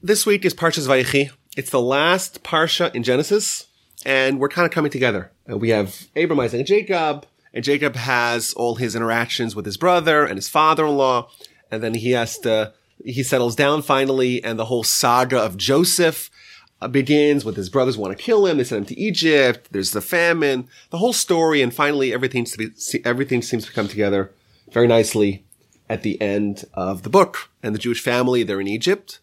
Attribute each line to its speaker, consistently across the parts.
Speaker 1: This week is Parshas Vayechi. It's the last Parsha in Genesis, and we're kind of coming together. And we have Abram, Isaac, and Jacob, and Jacob has all his interactions with his brother and his father-in-law, and then he has to, he settles down finally, and the whole saga of Joseph uh, begins with his brothers want to kill him. They send him to Egypt. There's the famine, the whole story, and finally everything to be, everything seems to come together very nicely at the end of the book. And the Jewish family, they're in Egypt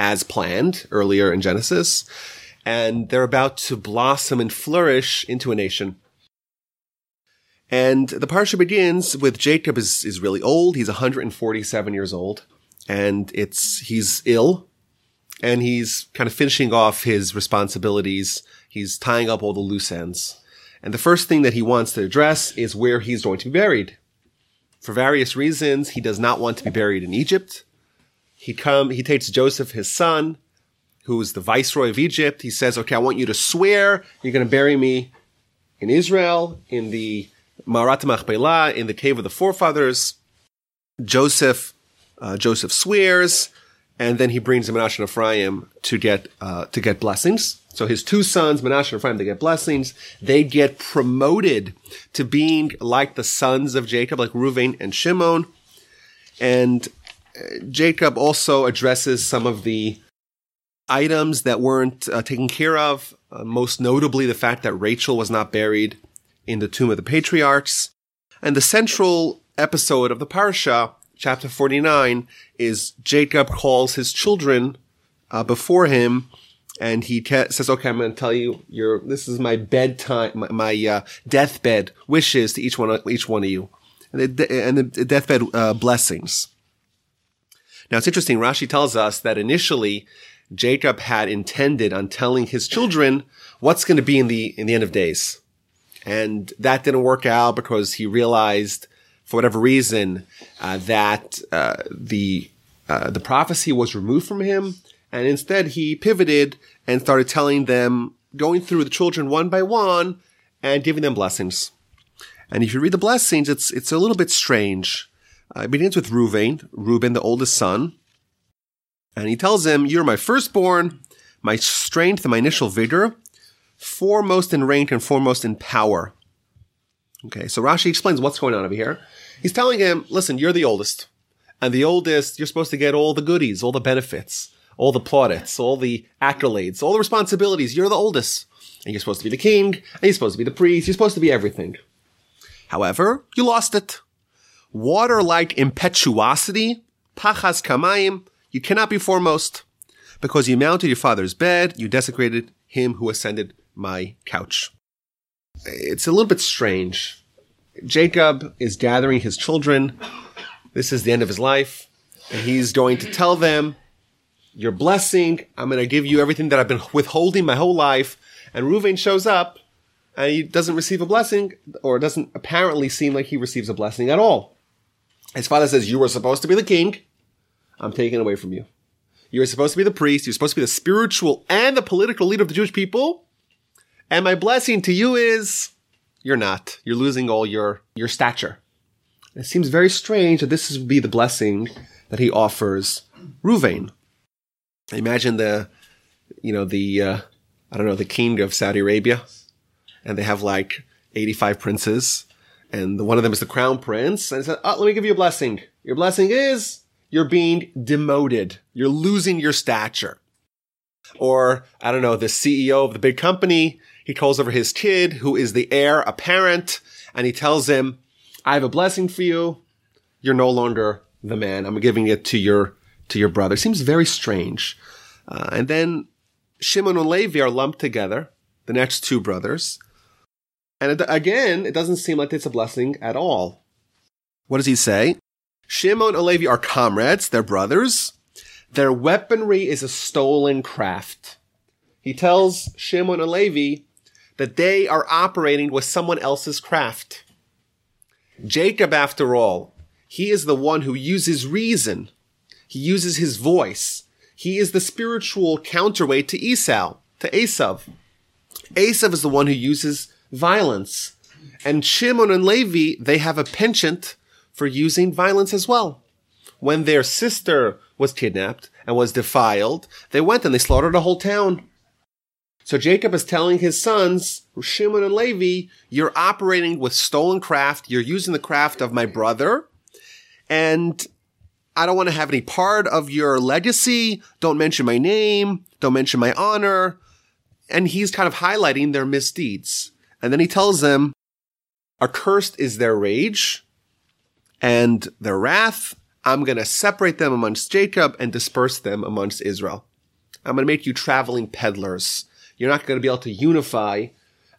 Speaker 1: as planned earlier in Genesis, and they're about to blossom and flourish into a nation. And the parsha begins with Jacob is, is really old. He's 147 years old and it's, he's ill and he's kind of finishing off his responsibilities. He's tying up all the loose ends. And the first thing that he wants to address is where he's going to be buried. For various reasons, he does not want to be buried in Egypt. He come, he takes Joseph, his son, who is the viceroy of Egypt. He says, okay, I want you to swear you're going to bury me in Israel, in the Marat Machpelah, in the cave of the forefathers. Joseph, uh, Joseph swears, and then he brings Menashe and Ephraim to get, uh, to get blessings. So his two sons, Menashe and Ephraim, they get blessings. They get promoted to being like the sons of Jacob, like Reuven and Shimon. And Jacob also addresses some of the items that weren't uh, taken care of, uh, most notably the fact that Rachel was not buried in the tomb of the patriarchs. And the central episode of the Parsha, chapter 49, is Jacob calls his children uh, before him and he says, okay, I'm going to tell you your, this is my bedtime, my, my uh, deathbed wishes to each one, each one of you. And the, and the deathbed uh, blessings. Now it's interesting. Rashi tells us that initially Jacob had intended on telling his children what's going to be in the, in the end of days. And that didn't work out because he realized for whatever reason, uh, that, uh, the, uh, the prophecy was removed from him. And instead he pivoted and started telling them, going through the children one by one and giving them blessings. And if you read the blessings, it's, it's a little bit strange. Uh, it begins with Reuven, Reuben, the oldest son. And he tells him, You're my firstborn, my strength and my initial vigor, foremost in rank and foremost in power. Okay, so Rashi explains what's going on over here. He's telling him, Listen, you're the oldest. And the oldest, you're supposed to get all the goodies, all the benefits, all the plaudits, all the accolades, all the responsibilities. You're the oldest. And you're supposed to be the king, and you're supposed to be the priest, you're supposed to be everything. However, you lost it water-like impetuosity, pachas kamayim, you cannot be foremost, because you mounted your father's bed, you desecrated him who ascended my couch. It's a little bit strange. Jacob is gathering his children. This is the end of his life. And he's going to tell them, your blessing, I'm going to give you everything that I've been withholding my whole life. And Reuven shows up and he doesn't receive a blessing or doesn't apparently seem like he receives a blessing at all. His father says, you were supposed to be the king. I'm taking away from you. You were supposed to be the priest. You're supposed to be the spiritual and the political leader of the Jewish people. And my blessing to you is you're not. You're losing all your, your stature. It seems very strange that this would be the blessing that he offers Ruvain. Imagine the, you know, the, uh, I don't know, the king of Saudi Arabia. And they have like 85 princes and one of them is the crown prince, and he said, oh, let me give you a blessing. Your blessing is you're being demoted. You're losing your stature. Or, I don't know, the CEO of the big company, he calls over his kid, who is the heir apparent, and he tells him, I have a blessing for you. You're no longer the man. I'm giving it to your, to your brother. Seems very strange. Uh, and then Shimon and Levi are lumped together, the next two brothers. And it, again, it doesn't seem like it's a blessing at all. What does he say? Shimon and Levi are comrades, they're brothers. Their weaponry is a stolen craft. He tells Shimon and Levi that they are operating with someone else's craft. Jacob, after all, he is the one who uses reason. He uses his voice. He is the spiritual counterweight to Esau, to Esav. Esav is the one who uses violence. And Shimon and Levi, they have a penchant for using violence as well. When their sister was kidnapped and was defiled, they went and they slaughtered a whole town. So Jacob is telling his sons, Shimon and Levi, you're operating with stolen craft. You're using the craft of my brother. And I don't want to have any part of your legacy. Don't mention my name. Don't mention my honor. And he's kind of highlighting their misdeeds. And then he tells them, accursed is their rage and their wrath. I'm going to separate them amongst Jacob and disperse them amongst Israel. I'm going to make you traveling peddlers. You're not going to be able to unify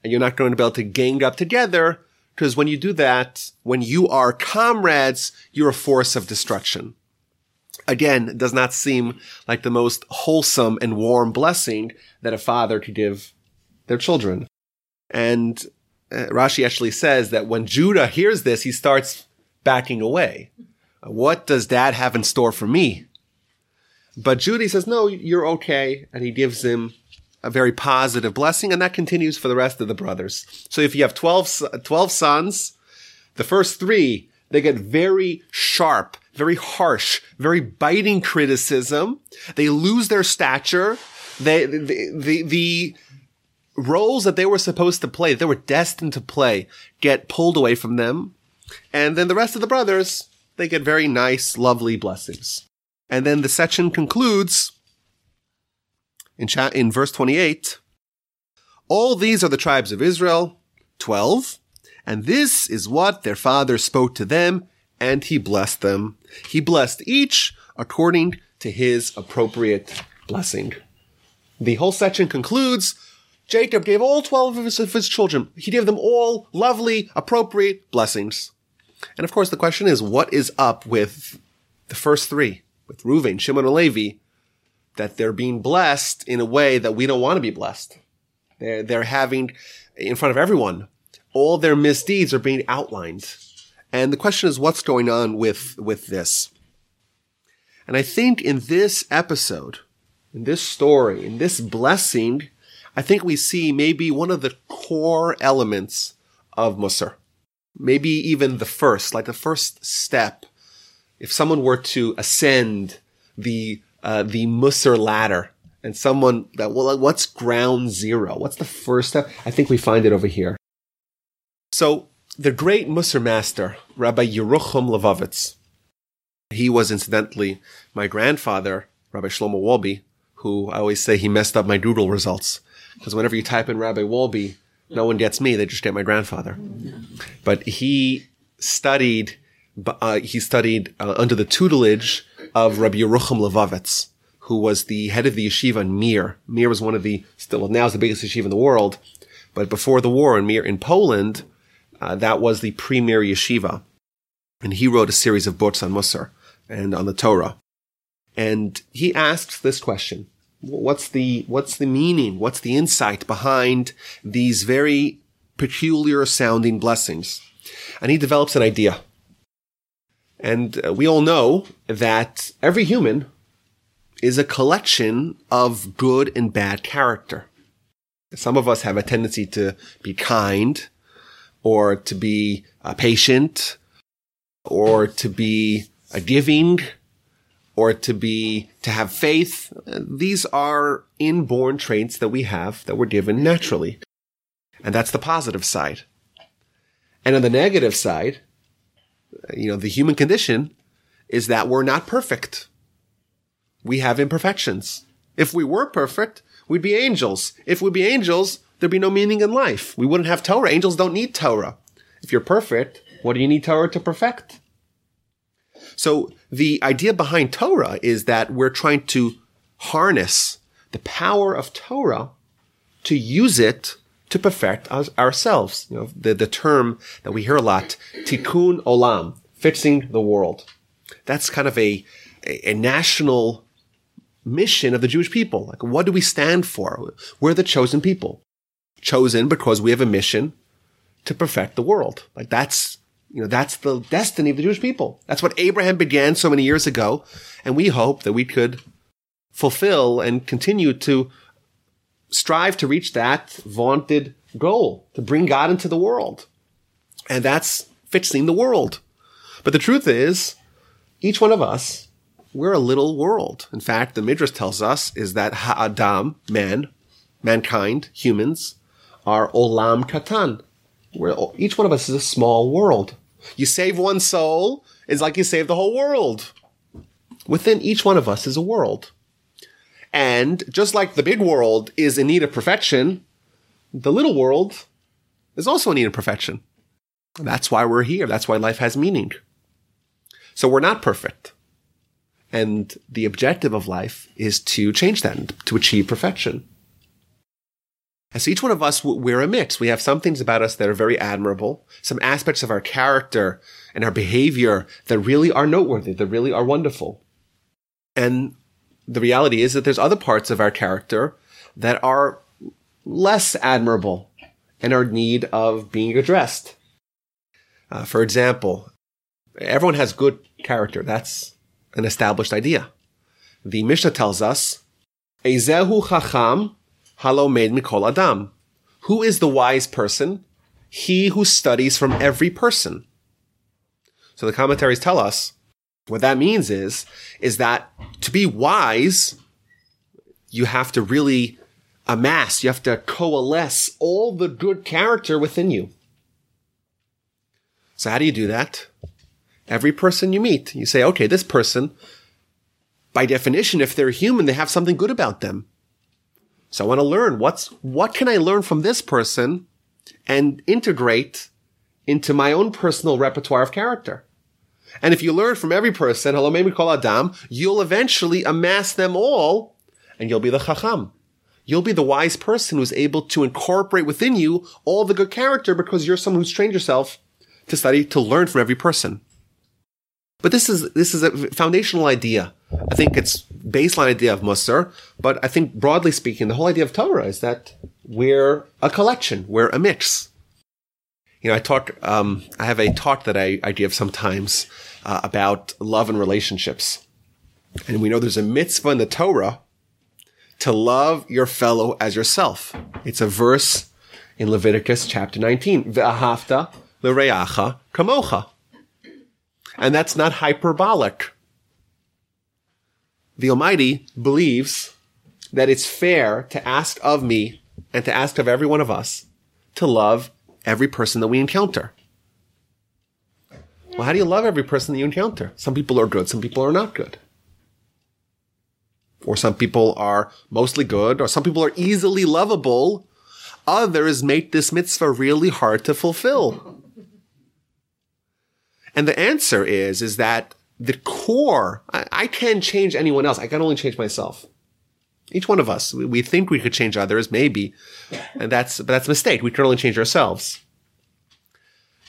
Speaker 1: and you're not going to be able to gang up together because when you do that, when you are comrades, you're a force of destruction. Again, does not seem like the most wholesome and warm blessing that a father could give their children. And uh, Rashi actually says that when Judah hears this, he starts backing away. What does dad have in store for me? But Judah says, no, you're okay. And he gives him a very positive blessing. And that continues for the rest of the brothers. So if you have 12, 12 sons, the first three, they get very sharp, very harsh, very biting criticism. They lose their stature. They, the, the, the roles that they were supposed to play, they were destined to play, get pulled away from them. And then the rest of the brothers, they get very nice, lovely blessings. And then the section concludes in, cha- in verse 28. All these are the tribes of Israel, 12, and this is what their father spoke to them, and he blessed them. He blessed each according to his appropriate blessing. The whole section concludes Jacob gave all 12 of his, of his children, he gave them all lovely, appropriate blessings. And of course, the question is, what is up with the first three, with Reuven, Shimon, and Levi, that they're being blessed in a way that we don't want to be blessed? They're, they're having, in front of everyone, all their misdeeds are being outlined. And the question is, what's going on with, with this? And I think in this episode, in this story, in this blessing, I think we see maybe one of the core elements of Musar maybe even the first, like the first step. If someone were to ascend the uh, the Musar ladder, and someone that well, what's ground zero? What's the first step? I think we find it over here. So the great Musar master, Rabbi Yerucham Levovitz, he was incidentally my grandfather, Rabbi Shlomo Wolbe, who I always say he messed up my Google results because whenever you type in Rabbi Wolbe, no one gets me; they just get my grandfather. But he studied. Uh, he studied uh, under the tutelage of Rabbi Yerucham Levovitz, who was the head of the yeshiva in Mir. Mir was one of the still now is the biggest yeshiva in the world, but before the war in Mir in Poland, uh, that was the premier yeshiva, and he wrote a series of books on Musar and on the Torah, and he asked this question: what's the what's the meaning? What's the insight behind these very peculiar sounding blessings? And he develops an idea. And uh, we all know that every human is a collection of good and bad character. Some of us have a tendency to be kind or to be uh, patient or to be uh, giving or to be, to have faith. These are inborn traits that we have that were given naturally. And that's the positive side. And on the negative side, you know, the human condition is that we're not perfect. We have imperfections. If we were perfect, we'd be angels. If we'd be angels, there'd be no meaning in life. We wouldn't have Torah. Angels don't need Torah. If you're perfect, what do you need Torah to perfect? So the idea behind Torah is that we're trying to harness the power of Torah to use it to perfect ourselves. You know, the, the term that we hear a lot, tikkun olam, fixing the world. That's kind of a, a, a national mission of the Jewish people. Like, what do we stand for? We're the chosen people. Chosen because we have a mission to perfect the world. Like, that's you know, that's the destiny of the Jewish people. That's what Abraham began so many years ago. And we hope that we could fulfill and continue to strive to reach that vaunted goal, to bring God into the world. And that's fixing the world. But the truth is, each one of us we're a little world. In fact, the Midrash tells us is that Ha'adam, man, mankind, humans, are olam katan. We're, each one of us is a small world. You save one soul, it's like you save the whole world. Within each one of us is a world. And just like the big world is in need of perfection, the little world is also in need of perfection. That's why we're here. That's why life has meaning. So we're not perfect. And the objective of life is to change that, to achieve perfection. And so each one of us, we're a mix. We have some things about us that are very admirable, some aspects of our character and our behavior that really are noteworthy, that really are wonderful. And the reality is that there's other parts of our character that are less admirable and are in need of being addressed. Uh, for example, everyone has good character. That's an established idea. The Mishnah tells us, Ezehu chacham halomed mikol adam. Who is the wise person? He who studies from every person. So the commentaries tell us what that means is, is that to be wise, you have to really amass, you have to coalesce all the good character within you. So how do you do that? Every person you meet, you say, okay, this person, by definition, if they're human, they have something good about them. So I want to learn what's, what can I learn from this person and integrate into my own personal repertoire of character? And if you learn from every person, halomed mikol adam, you'll eventually amass them all and you'll be the chacham. You'll be the wise person who's able to incorporate within you all the good character because you're someone who's trained yourself to study, to learn from every person. But this is, this is a foundational idea. I think it's baseline idea of Musar, but I think broadly speaking, the whole idea of Torah is that we're a collection, we're a mix. You know, I talk, um, I have a talk that I, I give sometimes uh, about love and relationships. And we know there's a mitzvah in the Torah to love your fellow as yourself. It's a verse in Leviticus chapter 19. Ve'ahavta l'reacha kamocha. And that's not hyperbolic. The Almighty believes that it's fair to ask of me and to ask of every one of us to love every person that we encounter. Well, how do you love every person that you encounter? Some people are good, some people are not good. Or some people are mostly good, or some people are easily lovable. Others make this mitzvah really hard to fulfill. And the answer is, is that the core, I, I can't change anyone else. I can only change myself. Each one of us, we, we think we could change others, maybe. And that's, but that's a mistake. We can only change ourselves.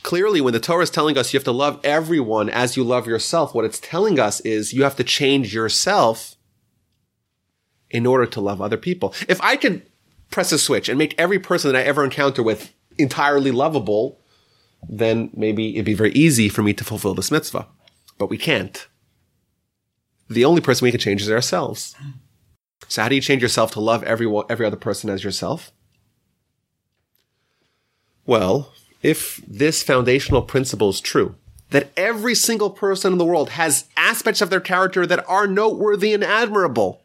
Speaker 1: Clearly, when the Torah is telling us you have to love everyone as you love yourself, what it's telling us is you have to change yourself in order to love other people. If I could press a switch and make every person that I ever encounter with entirely lovable, then maybe it'd be very easy for me to fulfill this mitzvah. But we can't. The only person we can change is ourselves. So how do you change yourself to love every, every other person as yourself? Well, if this foundational principle is true, that every single person in the world has aspects of their character that are noteworthy and admirable,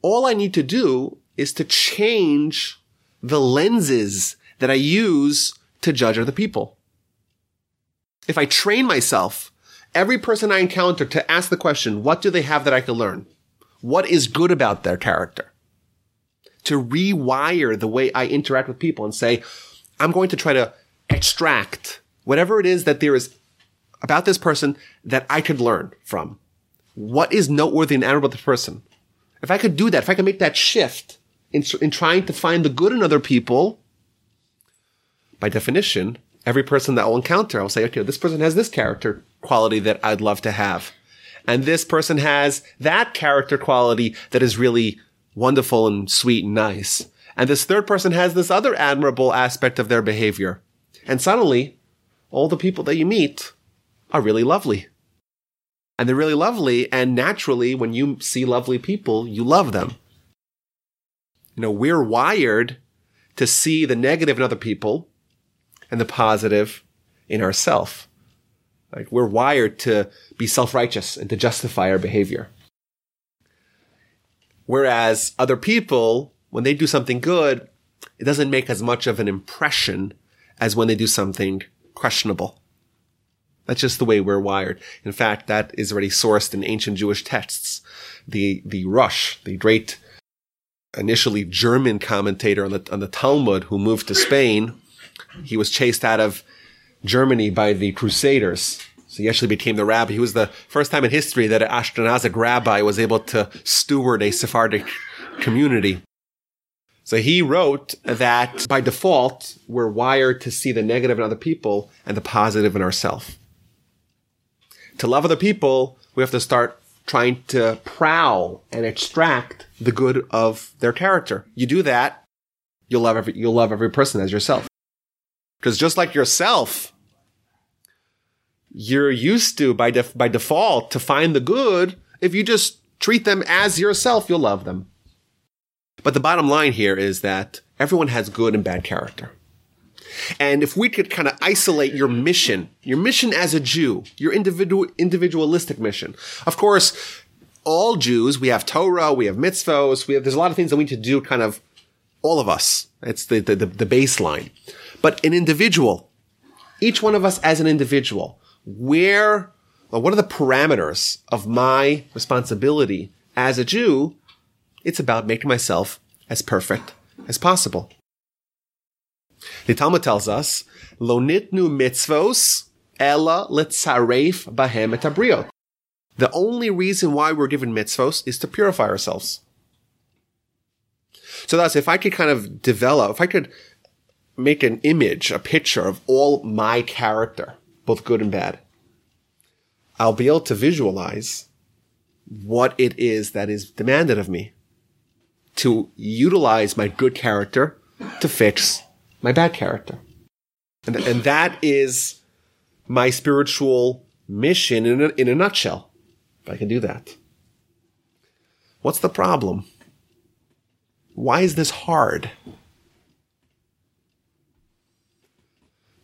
Speaker 1: all I need to do is to change the lenses that I use to judge other people. If I train myself, every person I encounter to ask the question, what do they have that I can learn? What is good about their character? To rewire the way I interact with people and say, I'm going to try to extract whatever it is that there is about this person that I could learn from. What is noteworthy and admirable about the person? If I could do that, if I could make that shift in, in trying to find the good in other people, by definition, every person that I'll encounter, I'll say, okay, this person has this character quality that I'd love to have. And this person has that character quality that is really wonderful and sweet and nice. And this third person has this other admirable aspect of their behavior. And suddenly, all the people that you meet are really lovely. And they're really lovely. And naturally, when you see lovely people, you love them. You know, we're wired to see the negative in other people and the positive in ourself. Like we're wired to be self-righteous and to justify our behavior. Whereas other people, when they do something good, it doesn't make as much of an impression as when they do something questionable. That's just the way we're wired. In fact, that is already sourced in ancient Jewish texts. The, the Rosh, the great initially German commentator on the, on the Talmud who moved to Spain, he was chased out of Germany by the Crusaders. So he actually became the rabbi. He was the first time in history that an Ashkenazic rabbi was able to steward a Sephardic community. So he wrote that by default, we're wired to see the negative in other people and the positive in ourselves. To love other people, we have to start trying to prowl and extract the good of their character. You do that, you'll love every, you'll love every person as yourself. Because just like yourself, you're used to by def- by default to find the good. If you just treat them as yourself, you'll love them. But the bottom line here is that everyone has good and bad character. And if we could kind of isolate your mission, your mission as a Jew, your individual, individualistic mission. Of course, all Jews, we have Torah, we have mitzvos, we have, there's a lot of things that we need to do kind of all of us. It's the, the, the baseline. But an individual, each one of us as an individual, where, well, what are the parameters of my responsibility as a Jew? It's about making myself as perfect as possible. The Talmud tells us, Lo nitnu mitzvos ella letzaref bahem et The only reason why we're given mitzvos is to purify ourselves. So that's if I could kind of develop, if I could make an image, a picture of all my character, both good and bad, I'll be able to visualize what it is that is demanded of me to utilize my good character to fix my bad character. And, and that is my spiritual mission in a, in a nutshell. If I can do that. What's the problem? Why is this hard?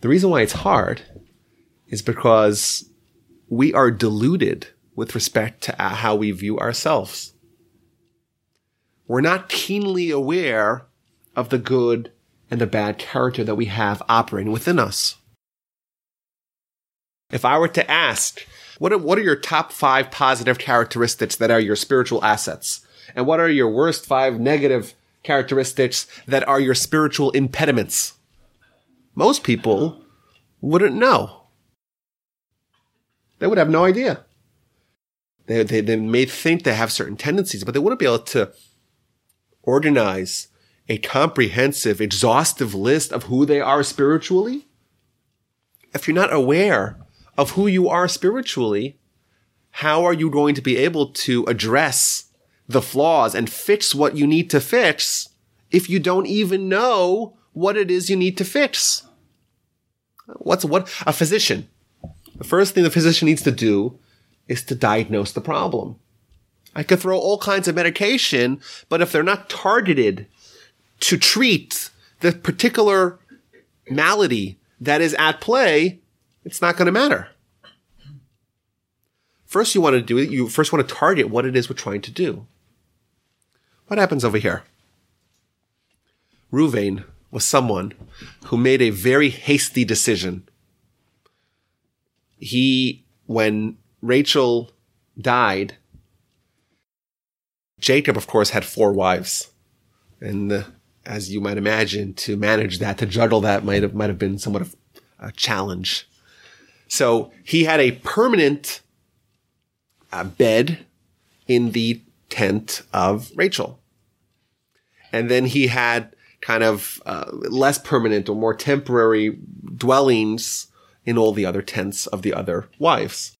Speaker 1: The reason why it's hard is because we are deluded with respect to how we view ourselves. We're not keenly aware of the good and the bad character that we have operating within us. If I were to ask, what are, what are your top five positive characteristics that are your spiritual assets? And what are your worst five negative characteristics that are your spiritual impediments? Most people wouldn't know. They would have no idea. They, they, they may think they have certain tendencies, but they wouldn't be able to organize a comprehensive, exhaustive list of who they are spiritually, if you're not aware of who you are spiritually, how are you going to be able to address the flaws and fix what you need to fix if you don't even know what it is you need to fix? What's what a physician? The first thing the physician needs to do is to diagnose the problem. I could throw all kinds of medication, but if they're not targeted to treat the particular malady that is at play, it's not going to matter. First, you want to do it. You first want to target what it is we're trying to do. What happens over here? Ruvain was someone who made a very hasty decision. He, when Rachel died, Jacob, of course, had four wives. And uh, as you might imagine, to manage that, to juggle that might have, might have been somewhat of a challenge. So he had a permanent uh, bed in the tent of Rachel. And then he had kind of uh, less permanent or more temporary dwellings in all the other tents of the other wives.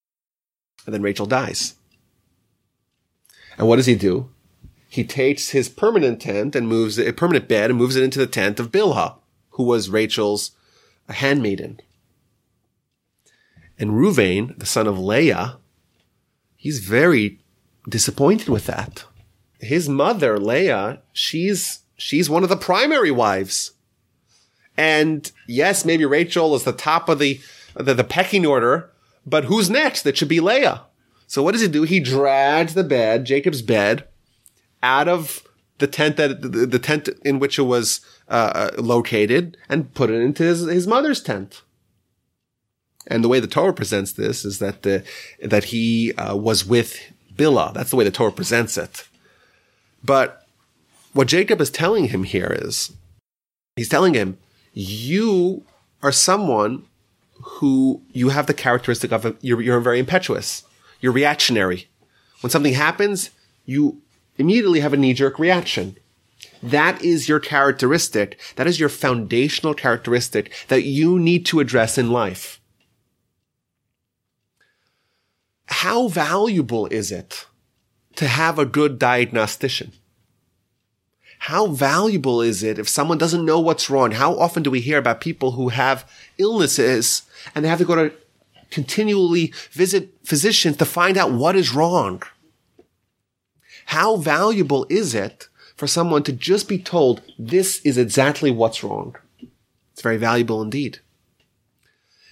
Speaker 1: And then Rachel dies. And what does he do? he takes his permanent tent and moves a permanent bed and moves it into the tent of Bilhah, who was Rachel's handmaiden. And Ruvain, the son of Leah, he's very disappointed with that. His mother, Leah, she's, she's one of the primary wives. And yes, maybe Rachel is the top of the, the, the pecking order, But who's next? That should be Leah. So what does he do? He drags the bed, Jacob's bed, out of the tent that the, the tent in which it was uh, uh, located, and put it into his, his mother's tent. And the way the Torah presents this is that the that he uh, was with Bilhah. That's the way the Torah presents it. But what Jacob is telling him here is, he's telling him, you are someone who you have the characteristic of a, you're, you're very impetuous. You're reactionary. When something happens, you immediately have a knee jerk reaction. That is your characteristic. That is your foundational characteristic that you need to address in life. How valuable is it to have a good diagnostician? How valuable is it if someone doesn't know what's wrong? How often do we hear about people who have illnesses and they have to go to continually visit physicians to find out what is wrong? How valuable is it for someone to just be told this is exactly what's wrong? It's very valuable indeed.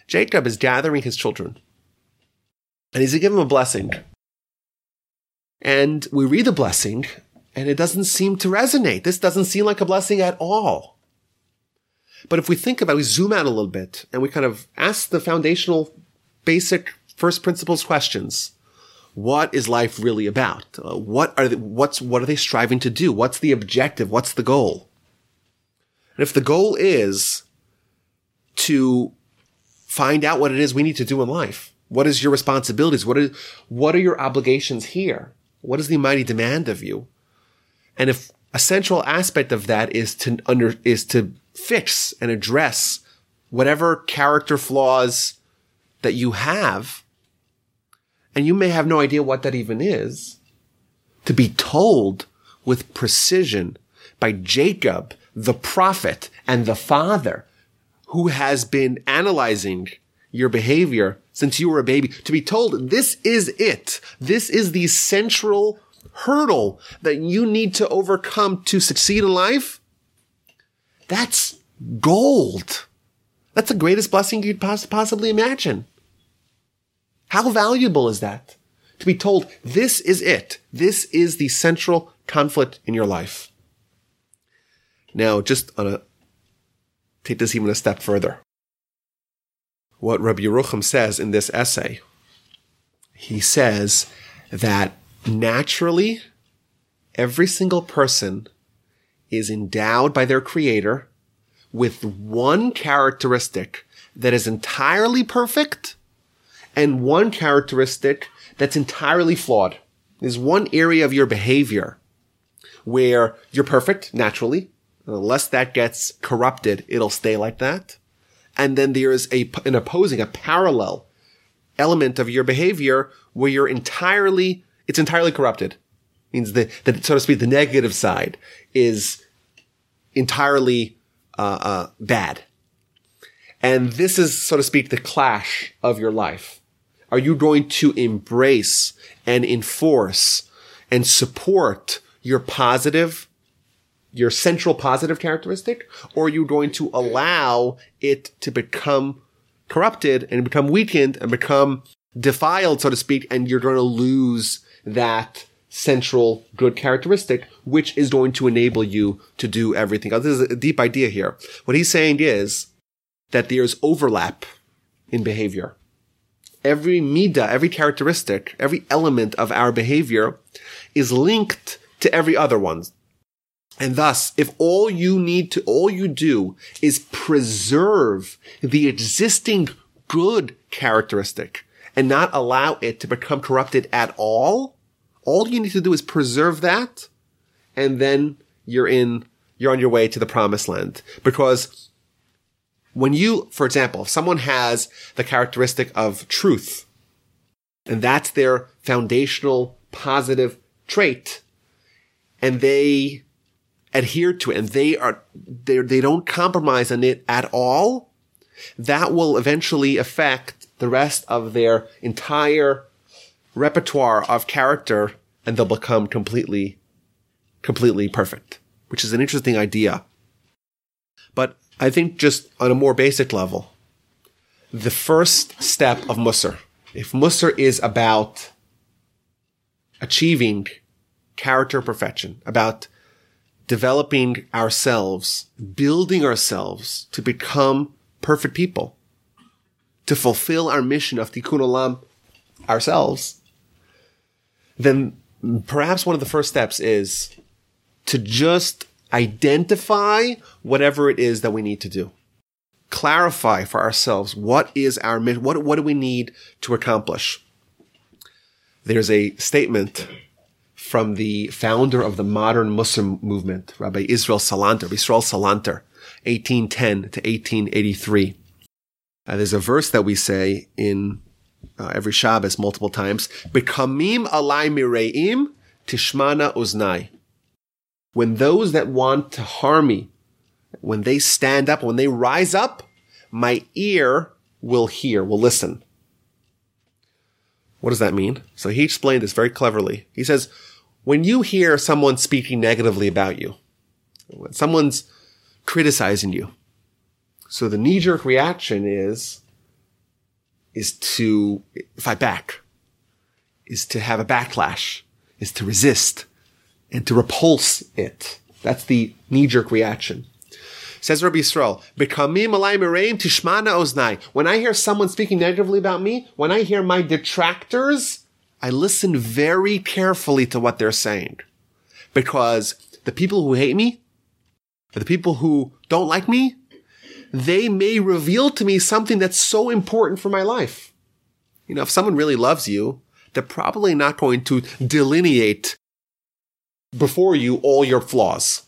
Speaker 1: Jacob is gathering his children and he's to give them a blessing. And we read the blessing and it doesn't seem to resonate. This doesn't seem like a blessing at all. But if we think about, it, we zoom out a little bit and we kind of ask the foundational, basic first principles questions. What is life really about? Uh, what are they, what's, what are they striving to do? What's the objective? What's the goal? And if the goal is to find out what it is we need to do in life, what is your responsibilities? What are, what are your obligations here? What is the mighty demand of you? And if a central aspect of that is to under, is to fix and address whatever character flaws that you have, and you may have no idea what that even is, to be told with precision by Jacob, the prophet and the father, who has been analyzing your behavior since you were a baby, to be told this is it. This is the central hurdle that you need to overcome to succeed in life, that's gold. That's the greatest blessing you could possibly imagine. How valuable is that? To be told, this is it. This is the central conflict in your life. Now, just on a, take this even a step further. What Rabbi Yerucham says in this essay, he says that naturally, every single person is endowed by their creator with one characteristic that is entirely perfect and one characteristic that's entirely flawed. There's one area of your behavior where you're perfect naturally. Unless that gets corrupted, it'll stay like that. And then there's a, an opposing, a parallel element of your behavior where you're entirely it's entirely corrupted. Means the, that, so to speak, the negative side is entirely uh, uh, bad. And this is, so to speak, the clash of your life. Are you going to embrace and enforce and support your positive, your central positive characteristic, or are you going to allow it to become corrupted and become weakened and become defiled, so to speak, and you're going to lose that central good characteristic, which is going to enable you to do everything. This is a deep idea here. What he's saying is that there's overlap in behavior. Every midah, every characteristic, every element of our behavior is linked to every other one. And thus, if all you need to, all you do is preserve the existing good characteristic and not allow it to become corrupted at all, all you need to do is preserve that and then you're in, you're on your way to the promised land. Because when you, for example, if someone has the characteristic of truth and that's their foundational positive trait and they adhere to it and they are, they, they don't compromise on it at all, that will eventually affect the rest of their entire repertoire of character and they'll become completely, completely perfect, which is an interesting idea. But I think just on a more basic level, the first step of Musar, if Musar is about achieving character perfection, about developing ourselves, building ourselves to become perfect people, to fulfill our mission of tikkun olam ourselves, then perhaps one of the first steps is to just identify whatever it is that we need to do. Clarify for ourselves what is our mission, what, what do we need to accomplish? There's a statement from the founder of the modern Musar movement, Rabbi Israel Salanter, Israel Salanter, 1810 to 1883. Uh, there's a verse that we say in uh, every Shabbos multiple times, Bekamim alai mireim tishmana uznai. When those that want to harm me, when they stand up, when they rise up, my ear will hear, will listen. What does that mean? So he explained this very cleverly. He says, when you hear someone speaking negatively about you, when someone's criticizing you, so the knee jerk reaction is, is to fight back, is to have a backlash, is to resist and to repulse it. That's the knee jerk reaction. Says Rabbi Yisrael, tishmana oznai. When I hear someone speaking negatively about me, when I hear my detractors, I listen very carefully to what they're saying. Because the people who hate me, the people who don't like me, they may reveal to me something that's so important for my life. You know, if someone really loves you, they're probably not going to delineate before you all your flaws.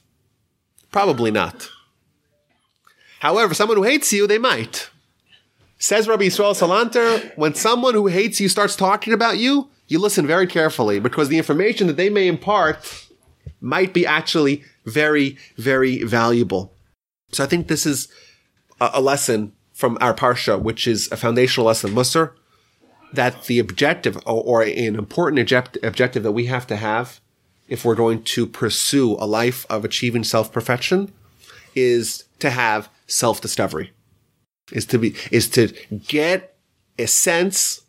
Speaker 1: Probably not. However, someone who hates you, they might. Says Rabbi Yisrael Salanter, when someone who hates you starts talking about you, you listen very carefully because the information that they may impart might be actually very, very valuable. So I think this is a, lesson from our parsha, which is a foundational lesson, Musar, that the objective or, or an important object, objective that we have to have if we're going to pursue a life of achieving self-perfection is to have self-discovery. Is to be, is to get a sense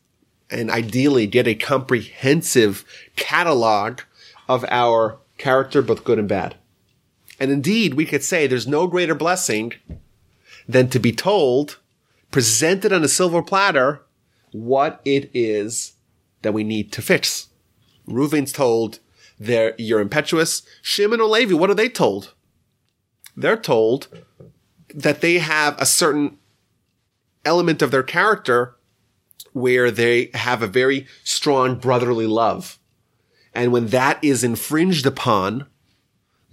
Speaker 1: and ideally get a comprehensive catalog of our character, both good and bad. And indeed, we could say there's no greater blessing than to be told, presented on a silver platter, what it is that we need to fix. Reuven's told they're, you're impetuous. Shimon or Levi, what are they told? They're told that they have a certain element of their character where they have a very strong brotherly love. And when that is infringed upon,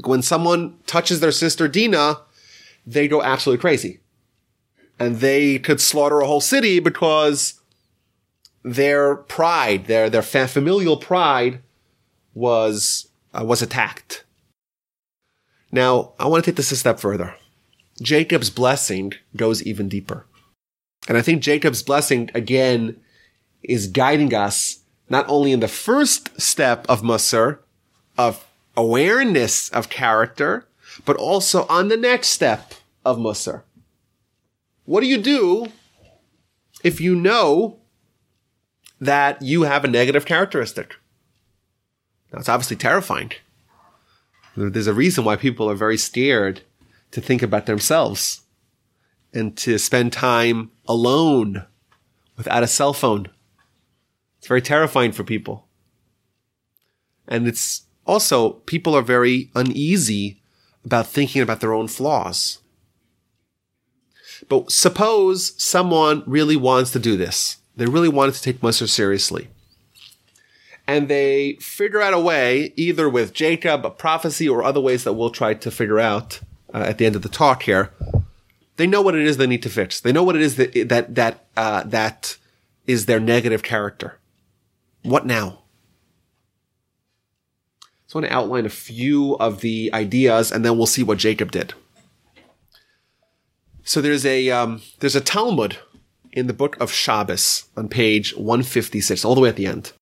Speaker 1: when someone touches their sister Dina, they go absolutely crazy and they could slaughter a whole city because their pride, their their familial pride, was uh, was attacked. Now, I want to take this a step further. Jacob's blessing goes even deeper, and I think Jacob's blessing again is guiding us not only in the first step of Musar, of awareness of character, but also on the next step of Musar what do you do if you know that you have a negative characteristic? Now, it's obviously terrifying. There's a reason why people are very scared to think about themselves and to spend time alone without a cell phone. It's very terrifying for people. And it's also, people are very uneasy about thinking about their own flaws. But suppose someone really wants to do this. They really wanted to take Musar seriously. And they figure out a way, either with Jacob, a prophecy, or other ways that we'll try to figure out uh, at the end of the talk here. They know what it is they need to fix. They know what it is that that that uh, that is their negative character. What now? So I want to outline a few of the ideas, and then we'll see what Jacob did. So there's a um, there's a Talmud in the book of Shabbos on page 156, all the way at the end.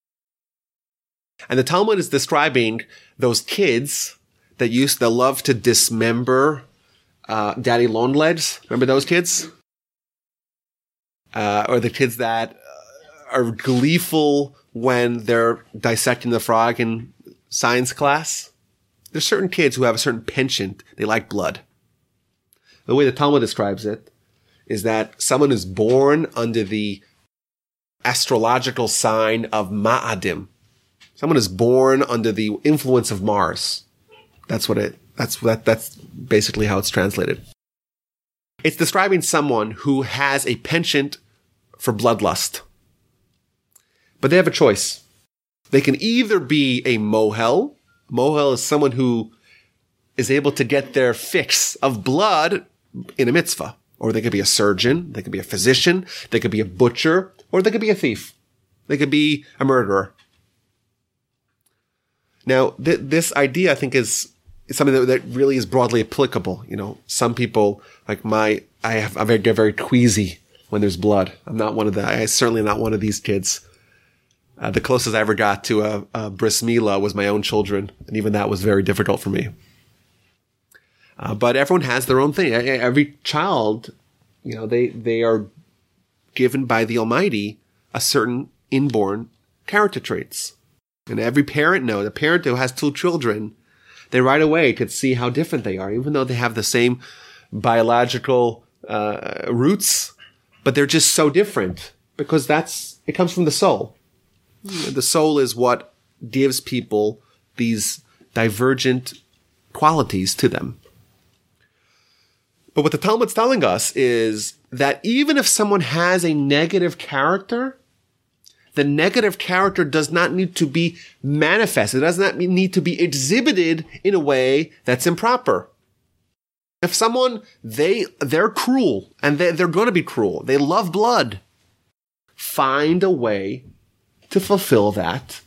Speaker 1: And the Talmud is describing those kids that used to love to dismember uh, daddy long legs. Remember those kids? Uh, or the kids that are gleeful when they're dissecting the frog in science class. There's certain kids who have a certain penchant. They like blood. The way the Talmud describes it is that someone is born under the astrological sign of Ma'adim. Someone is born under the influence of Mars. That's what it, that's, that, that's basically how it's translated. It's describing someone who has a penchant for bloodlust. But they have a choice. They can either be a mohel. Mohel is someone who is able to get their fix of blood in a mitzvah. Or they could be a surgeon, they could be a physician, they could be a butcher, or they could be a thief. They could be a murderer. Now, th- this idea, I think, is, is something that, that, really is broadly applicable. You know, some people, like my, I have, I get very queasy when there's blood. I'm not one of the, I certainly not one of these kids. Uh, the closest I ever got to a, a bris milah was my own children, and even that was very difficult for me. Uh, but everyone has their own thing. Every child, you know, they, they are given by the Almighty a certain inborn character traits. And every parent knows, a parent who has two children, they right away could see how different they are, even though they have the same biological uh, roots, but they're just so different because that's, it comes from the soul. The soul is what gives people these divergent qualities to them. But what the Talmud's telling us is that even if someone has a negative character, the negative character does not need to be manifested. It does not need to be exhibited in a way that's improper. If someone, they, they're cruel and they, they're going to be cruel. They love blood. Find a way to fulfill that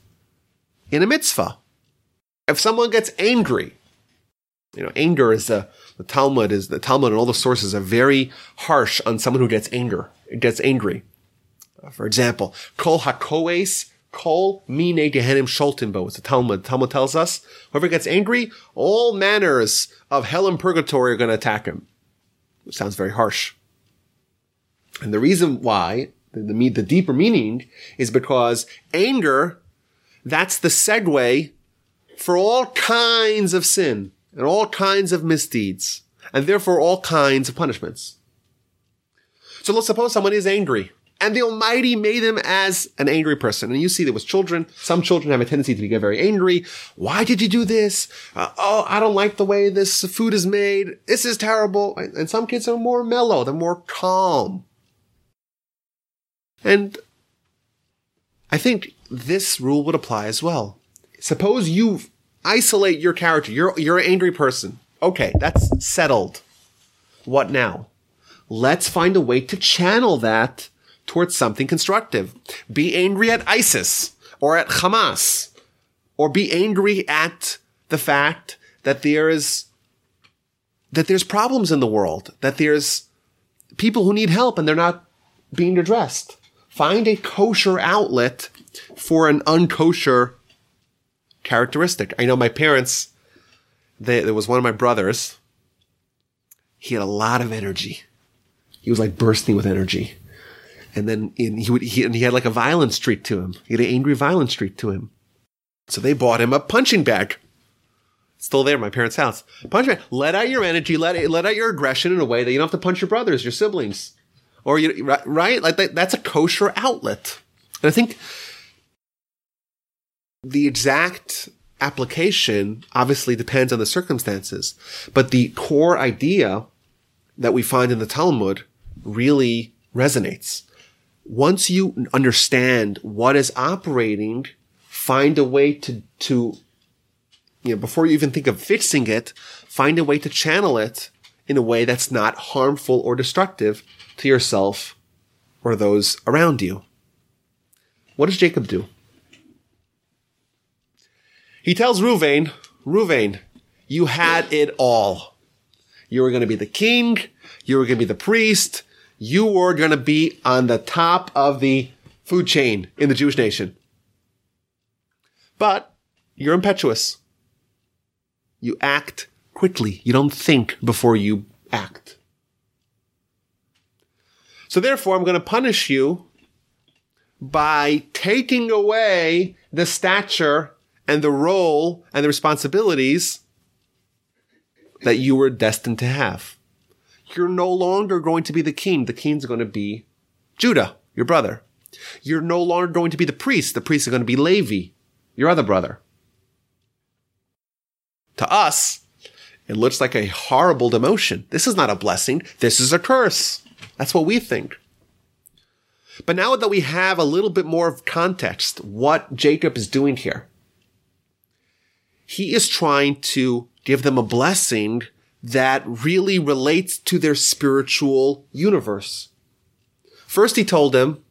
Speaker 1: in a mitzvah. If someone gets angry, you know, anger is a, the Talmud is, the Talmud and all the sources are very harsh on someone who gets anger, gets angry. Uh, for example, kol hakoes, kol mine gehenim sholtimbo. It's the Talmud. The Talmud tells us, whoever gets angry, all manners of hell and purgatory are going to attack him. It sounds very harsh. And the reason why, the, the, the deeper meaning is because anger, that's the segue for all kinds of sin and all kinds of misdeeds, and therefore all kinds of punishments. So let's suppose someone is angry, and the Almighty made them as an angry person. And you see that with children, some children have a tendency to get very angry. Why did you do this? Uh, oh, I don't like the way this food is made. This is terrible. And some kids are more mellow. They're more calm. And I think this rule would apply as well. Suppose you isolate your character. You're, you're an angry person. Okay, that's settled. What now? Let's find a way to channel that towards something constructive. Be angry at ISIS or at Hamas or be angry at the fact that there is, that there's problems in the world, that there's people who need help and they're not being addressed. Find a kosher outlet for an unkosher characteristic. I know my parents, they, there was one of my brothers. He had a lot of energy. He was like bursting with energy. And then in, he would, he, and he had like a violent streak to him. He had an angry violent streak to him. So they bought him a punching bag. Still there, my parents' house. Punch bag. Let out your energy. Let let out your aggression in a way that you don't have to punch your brothers, your siblings, or you right. Like that, that's a kosher outlet. And I think the exact application obviously depends on the circumstances, but the core idea that we find in the Talmud really resonates. Once you understand what is operating, find a way to, to, you know, before you even think of fixing it, find a way to channel it in a way that's not harmful or destructive to yourself or those around you. What does Jacob do? He tells Ruvain, Ruvain, you had it all. You were going to be the king. You were going to be the priest. You were going to be on the top of the food chain in the Jewish nation. But you're impetuous. You act quickly. You don't think before you act. So therefore, I'm going to punish you by taking away the stature and the role and the responsibilities that you were destined to have. You're no longer going to be the king. The king's going to be Judah, your brother. You're no longer going to be the priest. The priest is going to be Levi, your other brother. To us, it looks like a horrible demotion. This is not a blessing. This is a curse. That's what we think. But now that we have a little bit more of context, what Jacob is doing here, he is trying to give them a blessing that really relates to their spiritual universe. First, he told them,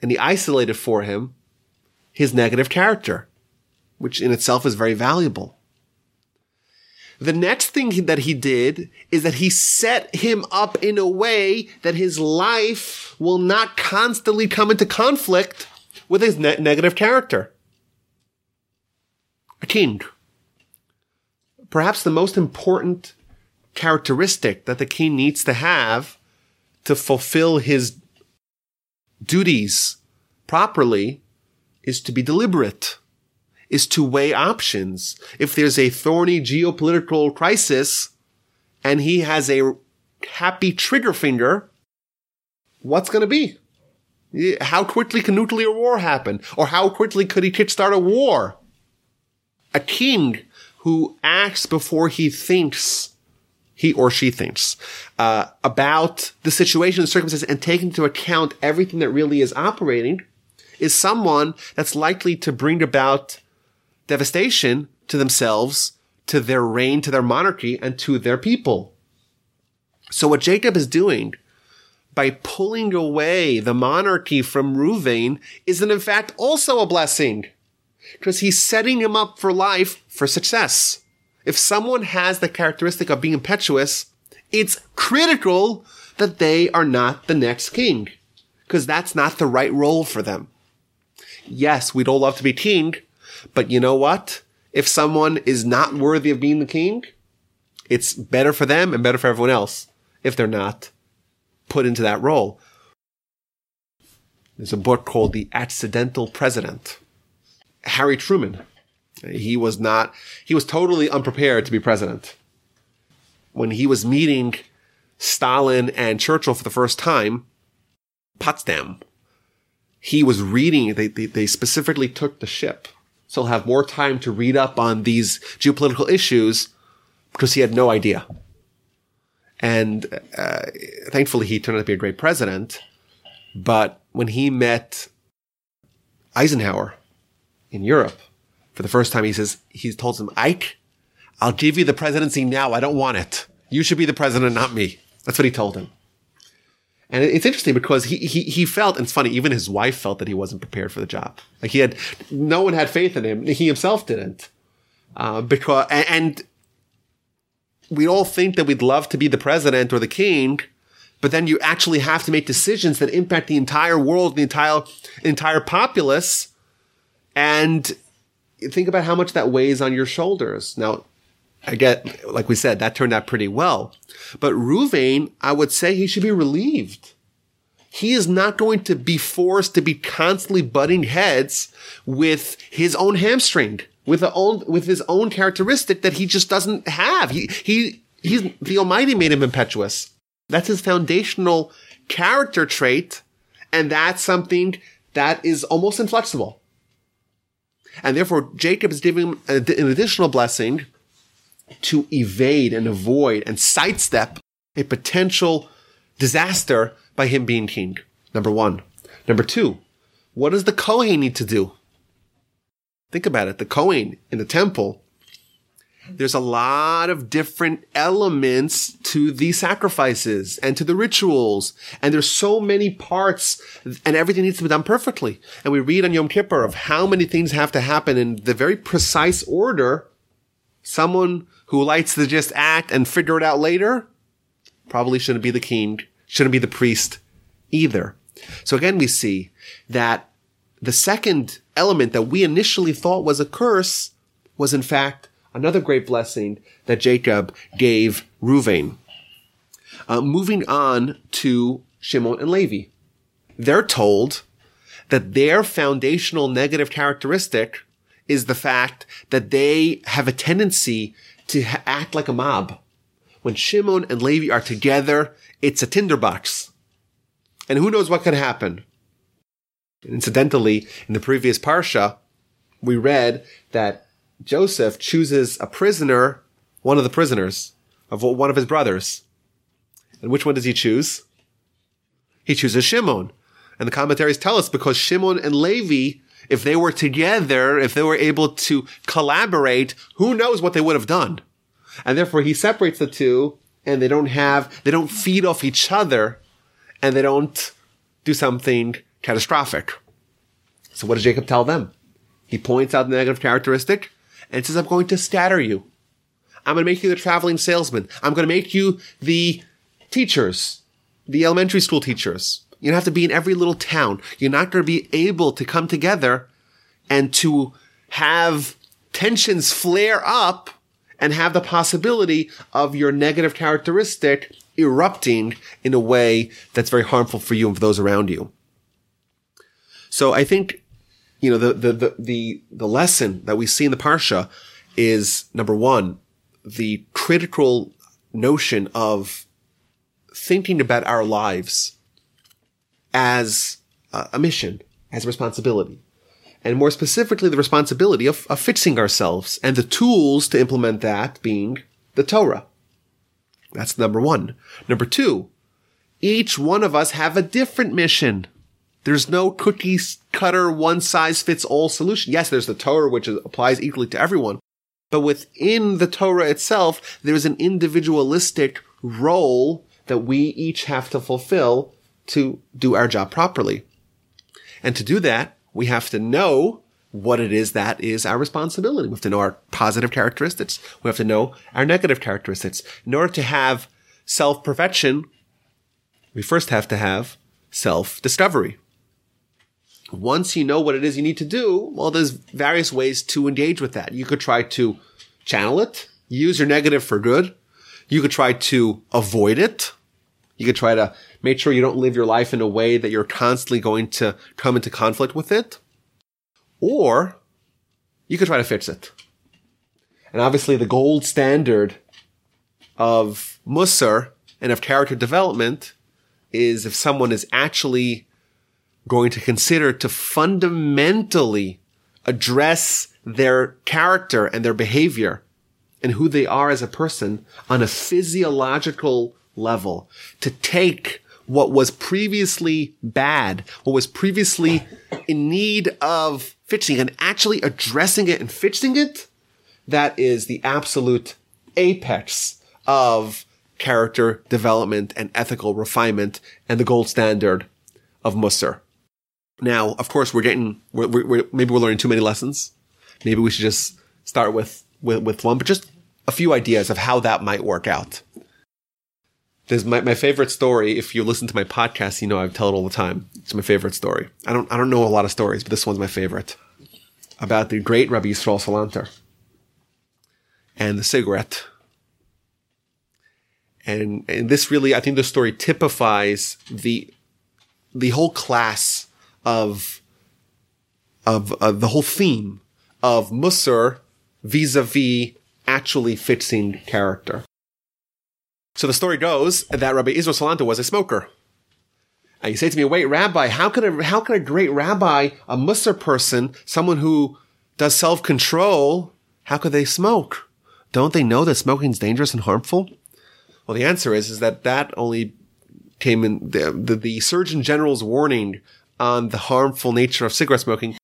Speaker 1: and he isolated for him his negative character, which in itself is very valuable. The next thing that he did is that he set him up in a way that his life will not constantly come into conflict with his ne- negative character. A king. Perhaps the most important characteristic that the king needs to have to fulfill his duties properly is to be deliberate is to weigh options. If there's a thorny geopolitical crisis and he has a happy trigger finger, what's going to be? How quickly can nuclear war happen? Or how quickly could he kickstart a war? A king who acts before he thinks, he or she thinks, uh, about the situation, the circumstances, and taking into account everything that really is operating, is someone that's likely to bring about devastation to themselves, to their reign, to their monarchy, and to their people. So what Jacob is doing by pulling away the monarchy from Reuven is in fact also a blessing because he's setting him up for life for success. If someone has the characteristic of being impetuous, it's critical that they are not the next king because that's not the right role for them. Yes, we'd all love to be king, but you know what? If someone is not worthy of being the king, it's better for them and better for everyone else if they're not put into that role. There's a book called The Accidental President. Harry Truman. He was not, he was totally unprepared to be president. When he was meeting Stalin and Churchill for the first time, Potsdam, he was reading, they, they, they specifically took the ship so he'll have more time to read up on these geopolitical issues because he had no idea. And uh, thankfully, he turned out to be a great president. But when he met Eisenhower in Europe for the first time, he says, he told him, Ike, I'll give you the presidency now. I don't want it. You should be the president, not me. That's what he told him. And it's interesting because he, he, he felt, and it's funny, even his wife felt that he wasn't prepared for the job. Like he had, no one had faith in him. He himself didn't. Uh, because, and, and we all think that we'd love to be the president or the king, but then you actually have to make decisions that impact the entire world, the entire, entire populace. And think about how much that weighs on your shoulders. Now, I get, like we said, that turned out pretty well. But Ruvain, I would say he should be relieved. He is not going to be forced to be constantly butting heads with his own hamstring, with the own, with his own characteristic that he just doesn't have. He, he, he's, the Almighty made him impetuous. That's his foundational character trait. And that's something that is almost inflexible. And therefore, Jacob is giving an additional blessing to evade and avoid and sidestep a potential disaster by him being king. Number one. Number two, what does the Kohen need to do? Think about it. The Kohen in the temple, there's a lot of different elements to the sacrifices and to the rituals. And there's so many parts and everything needs to be done perfectly. And we read on Yom Kippur of how many things have to happen in the very precise order. Someone who likes to just act and figure it out later probably shouldn't be the king, shouldn't be the priest either. So again, we see that the second element that we initially thought was a curse was in fact another great blessing that Jacob gave Ruvain. Uh, moving on to Shimon and Levi. they're told that their foundational negative characteristic is the fact that they have a tendency to ha- act like a mob. When Shimon and Levi are together, it's a tinderbox. And who knows what could happen. Incidentally, in the previous Parsha, we read that Joseph chooses a prisoner, one of the prisoners of one of his brothers. And which one does he choose? He chooses Shimon. And the commentaries tell us because Shimon and Levi, if they were together, if they were able to collaborate, who knows what they would have done. And therefore he separates the two and they don't have, they don't feed off each other and they don't do something catastrophic. So what does Jacob tell them? He points out the negative characteristic and says, I'm going to scatter you. I'm going to make you the traveling salesman. I'm going to make you the teachers, the elementary school teachers. You don't have to be in every little town. You're not going to be able to come together and to have tensions flare up and have the possibility of your negative characteristic erupting in a way that's very harmful for you and for those around you. So I think, you know, the, the, the, the, the lesson that we see in the Parsha is number one, the critical notion of thinking about our lives as a mission, as a responsibility. And more specifically, the responsibility of, of fixing ourselves and the tools to implement that being the Torah. That's number one. Number two, each one of us have a different mission. There's no cookie cutter, one size fits all solution. Yes, there's the Torah, which applies equally to everyone. But within the Torah itself, there's an individualistic role that we each have to fulfill to do our job properly. And to do that, we have to know what it is that is our responsibility. We have to know our positive characteristics. We have to know our negative characteristics. In order to have self-perfection, we first have to have self-discovery. Once you know what it is you need to do, well, there's various ways to engage with that. You could try to channel it, use your negative for good. You could try to avoid it. You could try to make sure you don't live your life in a way that you're constantly going to come into conflict with it. Or you could try to fix it. And obviously the gold standard of Musar and of character development is if someone is actually going to consider to fundamentally address their character and their behavior and who they are as a person on a physiological level, to take what was previously bad, what was previously in need of fixing and actually addressing it and fixing it, that is the absolute apex of character development and ethical refinement and the gold standard of Musar. Now, of course, we're getting, we're, we're, maybe we're learning too many lessons. Maybe we should just start with, with, with one, but just a few ideas of how that might work out. There's my, my favorite story. If you listen to my podcast, you know I tell it all the time. It's my favorite story. I don't I don't know a lot of stories, but this one's my favorite. About the great Rabbi Yisrael Salanter and the cigarette. And and this really, I think the story typifies the the whole class of of, of the whole theme of Musar vis-a-vis actually fixing character. So the story goes that Rabbi Israel Salanter was a smoker. And you say to me, wait, Rabbi, how could a, how could a great rabbi, a Musar person, someone who does self-control, how could they smoke? Don't they know that smoking is dangerous and harmful? Well, the answer is, is that that only came in the, the, the Surgeon General's warning on the harmful nature of cigarette smoking.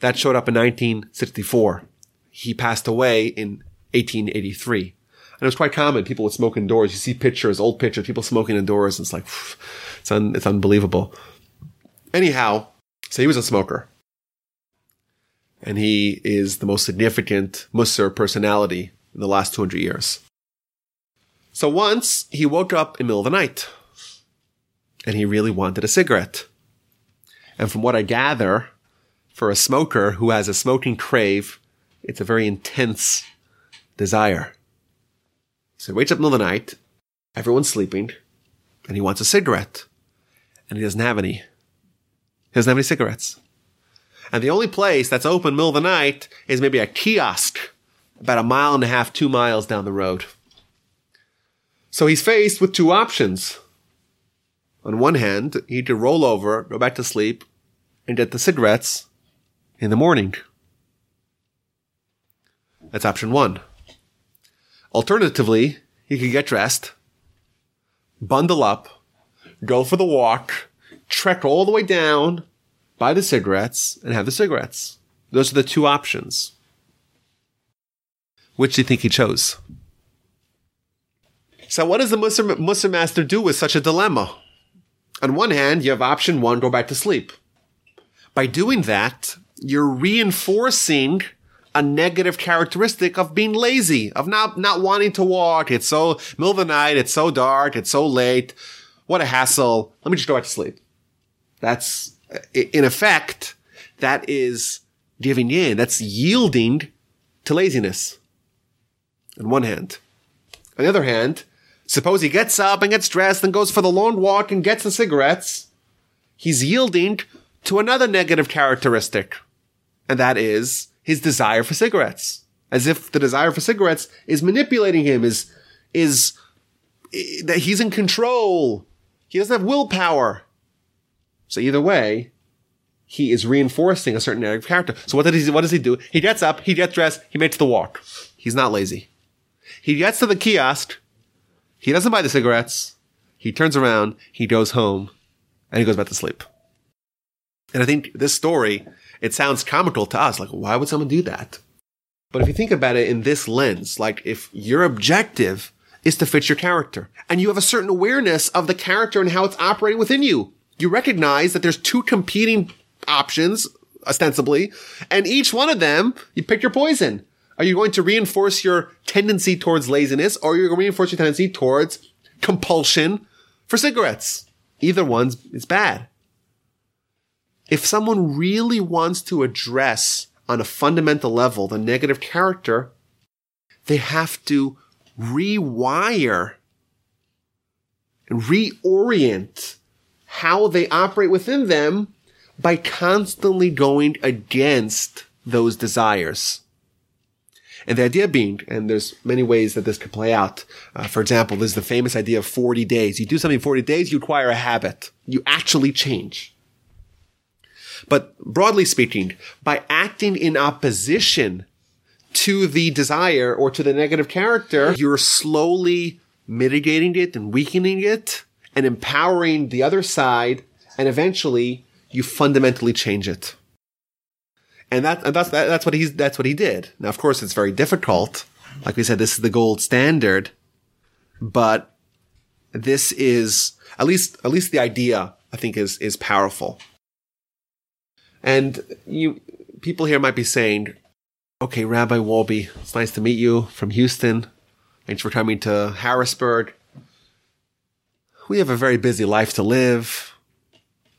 Speaker 1: That showed up in 1964. He passed away in 1883. And it was quite common. People would smoke indoors. You see pictures, old pictures, people smoking indoors. And it's like, it's, un, it's unbelievable. Anyhow, so he was a smoker. And he is the most significant Musar personality in the last 200 years. So once he woke up in the middle of the night and he really wanted a cigarette. And from what I gather, for a smoker who has a smoking crave, it's a very intense desire. So he wakes up in the middle of the night, everyone's sleeping, and he wants a cigarette. And he doesn't have any. He doesn't have any cigarettes. And the only place that's open middle of the night is maybe a kiosk about a mile and a half, two miles down the road. So he's faced with two options. On one hand, he could roll over, go back to sleep, and get the cigarettes in the morning. That's option one. Alternatively, he could get dressed, bundle up, go for the walk, trek all the way down, buy the cigarettes, and have the cigarettes. Those are the two options. Which do you think he chose? So what does the Muslim, Musar master do with such a dilemma? On one hand, you have option one, go back to sleep. By doing that, you're reinforcing a negative characteristic of being lazy, of not, not wanting to walk. It's so middle of the night. It's so dark. It's so late. What a hassle. Let me just go back to sleep. That's, in effect, that is giving in. That's yielding to laziness. On one hand. On the other hand, suppose he gets up and gets dressed and goes for the long walk and gets the cigarettes. He's yielding to another negative characteristic. And that is his desire for cigarettes. As if the desire for cigarettes is manipulating him, is, is, that he's in control. He doesn't have willpower. So either way, he is reinforcing a certain negative character. So what does he, what does he do? He gets up, he gets dressed, he makes the walk. He's not lazy. He gets to the kiosk, he doesn't buy the cigarettes, he turns around, he goes home, and he goes back to sleep. And I think this story it sounds comical to us. Like, why would someone do that? But if you think about it in this lens, like if your objective is to fit your character and you have a certain awareness of the character and how it's operating within you, you recognize that there's two competing options, ostensibly, and each one of them, you pick your poison. Are you going to reinforce your tendency towards laziness or you're you going to reinforce your tendency towards compulsion for cigarettes? Either one's is bad if someone really wants to address on a fundamental level the negative character, they have to rewire and reorient how they operate within them by constantly going against those desires. And the idea being, and there's many ways that this could play out. Uh, for example, there's the famous idea of 40 days. You do something 40 days, you acquire a habit. You actually change. But broadly speaking, by acting in opposition to the desire or to the negative character, you're slowly mitigating it and weakening it and empowering the other side. And eventually you fundamentally change it. And that, that's, that, that's what he's, that's what he did. Now, of course, it's very difficult. Like we said, this is the gold standard, but this is, at least, at least the idea, I think is, is powerful. And you, people here might be saying, okay, Rabbi Wolbe, it's nice to meet you from Houston. Thanks for coming to Harrisburg. We have a very busy life to live.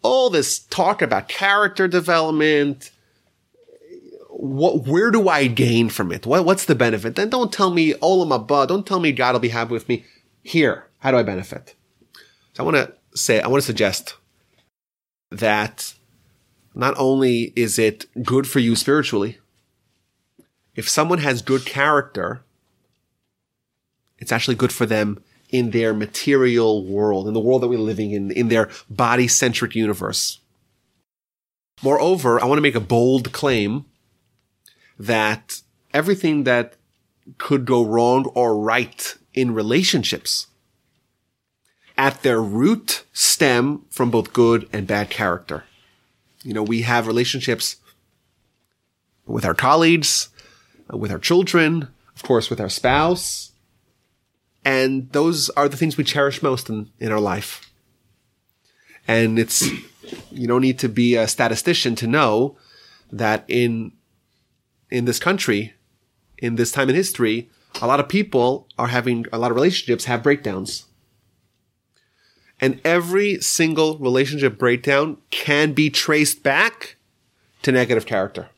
Speaker 1: All this talk about character development. What, where do I gain from it? What, what's the benefit? Then don't tell me olam haba. Don't tell me God will be happy with me. Here, how do I benefit? So I want to say, I want to suggest that not only is it good for you spiritually, if someone has good character, it's actually good for them in their material world, in the world that we're living in, in their body centric universe. Moreover, I want to make a bold claim that everything that could go wrong or right in relationships at their root stem from both good and bad character. You know, we have relationships with our colleagues, uh, with our children, of course, with our spouse. And those are the things we cherish most in, in our life. And it's, you don't need to be a statistician to know that in, in this country, in this time in history, a lot of people are having, a lot of relationships have breakdowns. And every single relationship breakdown can be traced back to negative character.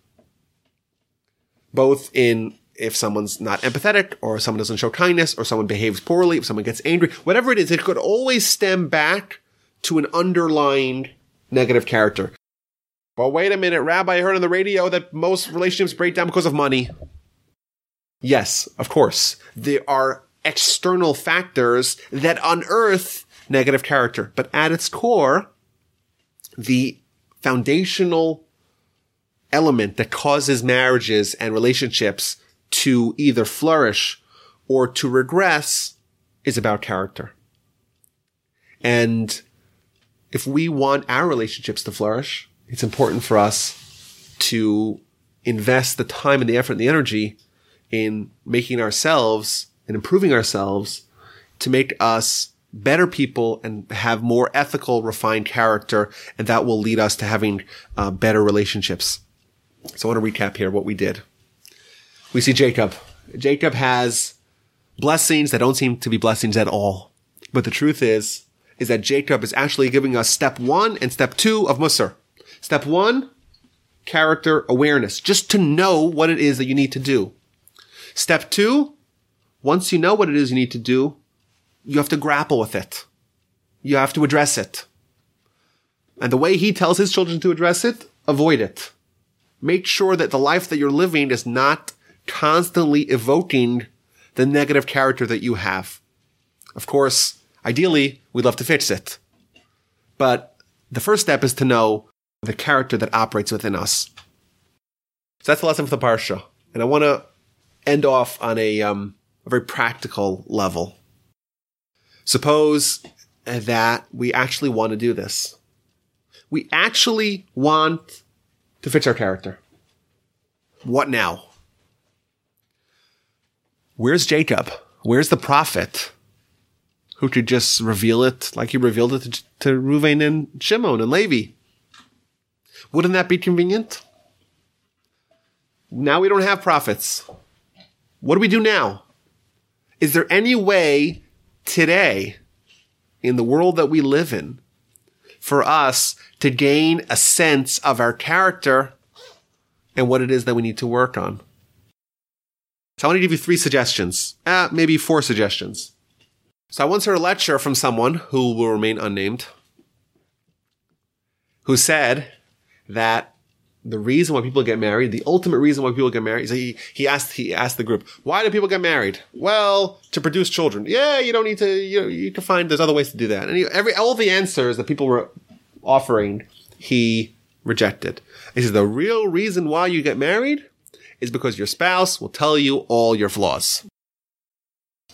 Speaker 1: Both in if someone's not empathetic or someone doesn't show kindness or someone behaves poorly, if someone gets angry, whatever it is, it could always stem back to an underlying negative character. But wait a minute, Rabbi, I heard on the radio that most relationships break down because of money. Yes, of course. There are external factors that unearth negative character. But at its core, the foundational element that causes marriages and relationships to either flourish or to regress is about character. And if we want our relationships to flourish, it's important for us to invest the time and the effort and the energy in making ourselves and improving ourselves to make us better people and have more ethical, refined character. And that will lead us to having uh, better relationships. So I want to recap here what we did. We see Jacob. Jacob has blessings that don't seem to be blessings at all. But the truth is, is that Jacob is actually giving us step one and step two of Musar. Step one, character awareness, just to know what it is that you need to do. Step two, once you know what it is you need to do, you have to grapple with it. You have to address it. And the way he tells his children to address it, avoid it. Make sure that the life that you're living is not constantly evoking the negative character that you have. Of course, ideally, we'd love to fix it. But the first step is to know the character that operates within us. So that's the lesson for the Parsha. And I want to end off on a, um, a very practical level. Suppose that we actually want to do this. We actually want to fix our character. What now? Where's Jacob? Where's the prophet who could just reveal it like he revealed it to, to Ruvain and Shimon and Levi? Wouldn't that be convenient? Now we don't have prophets. What do we do now? Is there any way today in the world that we live in for us to gain a sense of our character and what it is that we need to work on? So I want to give you three suggestions, uh, maybe four suggestions. So I once heard a lecture from someone who will remain unnamed, who said that the reason why people get married, the ultimate reason why people get married, so he, he asked he asked the group, why do people get married? Well, to produce children. Yeah, you don't need to. You know, you can find there's other ways to do that. And he, every all the answers that people were offering, he rejected. He says the real reason why you get married is because your spouse will tell you all your flaws.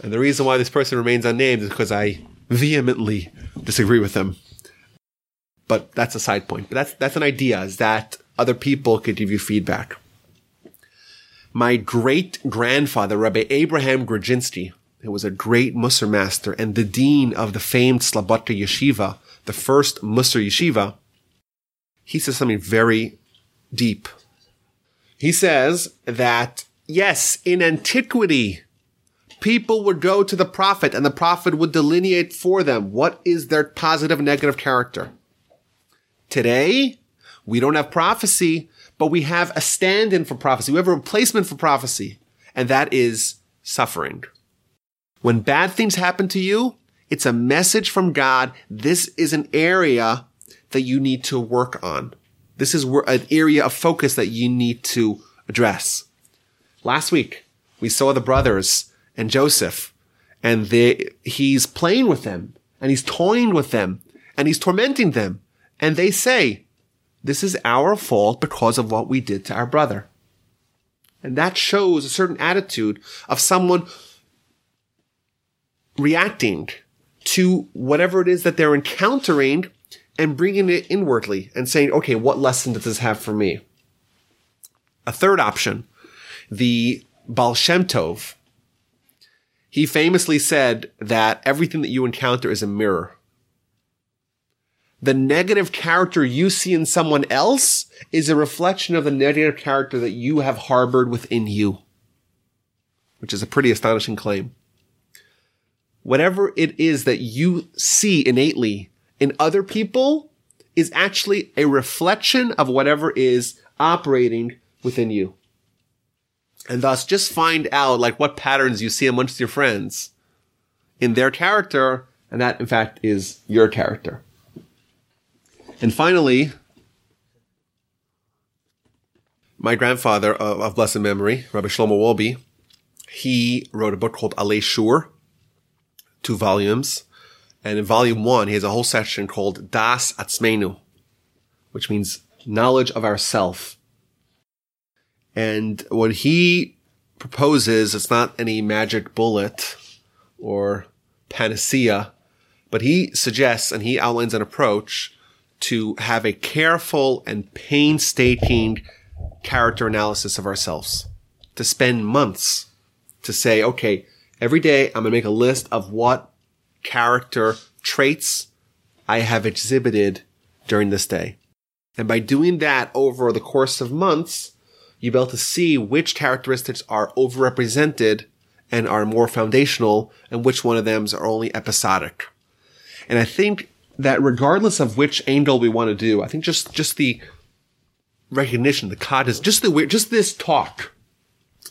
Speaker 1: And the reason why this person remains unnamed is because I vehemently disagree with them. But that's a side point. But that's, that's an idea is that other people could give you feedback. My great grandfather, Rabbi Abraham Grodzinski, who was a great Musar master and the dean of the famed Slobodka Yeshiva, the first Musar Yeshiva, he says something very deep he says that, yes, in antiquity, people would go to the prophet and the prophet would delineate for them what is their positive and negative character. Today, we don't have prophecy, but we have a stand in for prophecy. We have a replacement for prophecy, and that is suffering. When bad things happen to you, it's a message from God. This is an area that you need to work on. This is an area of focus that you need to address. Last week, we saw the brothers and Joseph, and they, he's playing with them, and he's toying with them, and he's tormenting them. And they say, this is our fault because of what we did to our brother. And that shows a certain attitude of someone reacting to whatever it is that they're encountering and bringing it inwardly and saying, okay, what lesson does this have for me? A third option, the Baal Shem Tov. He famously said that everything that you encounter is a mirror. The negative character you see in someone else is a reflection of the negative character that you have harbored within you, which is a pretty astonishing claim. Whatever it is that you see innately in other people is actually a reflection of whatever is operating within you. And thus just find out like what patterns you see amongst your friends in their character. And that in fact is your character. And finally, my grandfather of, of blessed memory, Rabbi Shlomo Wolbe, he wrote a book called Alei Shur, two volumes. And in volume one, he has a whole section called Das Atzmenu, which means knowledge of ourself. And what he proposes, it's not any magic bullet or panacea, but he suggests and he outlines an approach to have a careful and painstaking character analysis of ourselves. To spend months to say, okay, every day I'm going to make a list of what character traits I have exhibited during this day. And by doing that over the course of months, you'll be able to see which characteristics are overrepresented and are more foundational and which one of them are only episodic. And I think that regardless of which angle we want to do, I think just, just the recognition, the cognizance, just the, just this talk,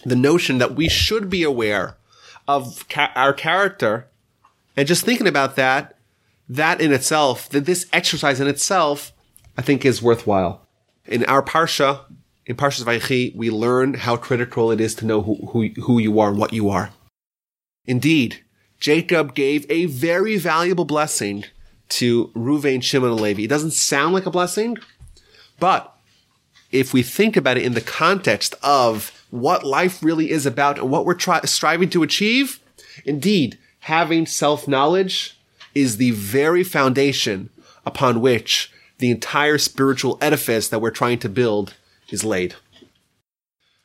Speaker 1: the notion that we should be aware of ca- our character and just thinking about that, that in itself, that this exercise in itself, I think is worthwhile. In our Parsha, in Parshas Vayechi, we learn how critical it is to know who, who, who you are and what you are. Indeed, Jacob gave a very valuable blessing to Ruvain, Shimon, Levi. It doesn't sound like a blessing, but if we think about it in the context of what life really is about and what we're striving to achieve, indeed, having self-knowledge is the very foundation upon which the entire spiritual edifice that we're trying to build is laid.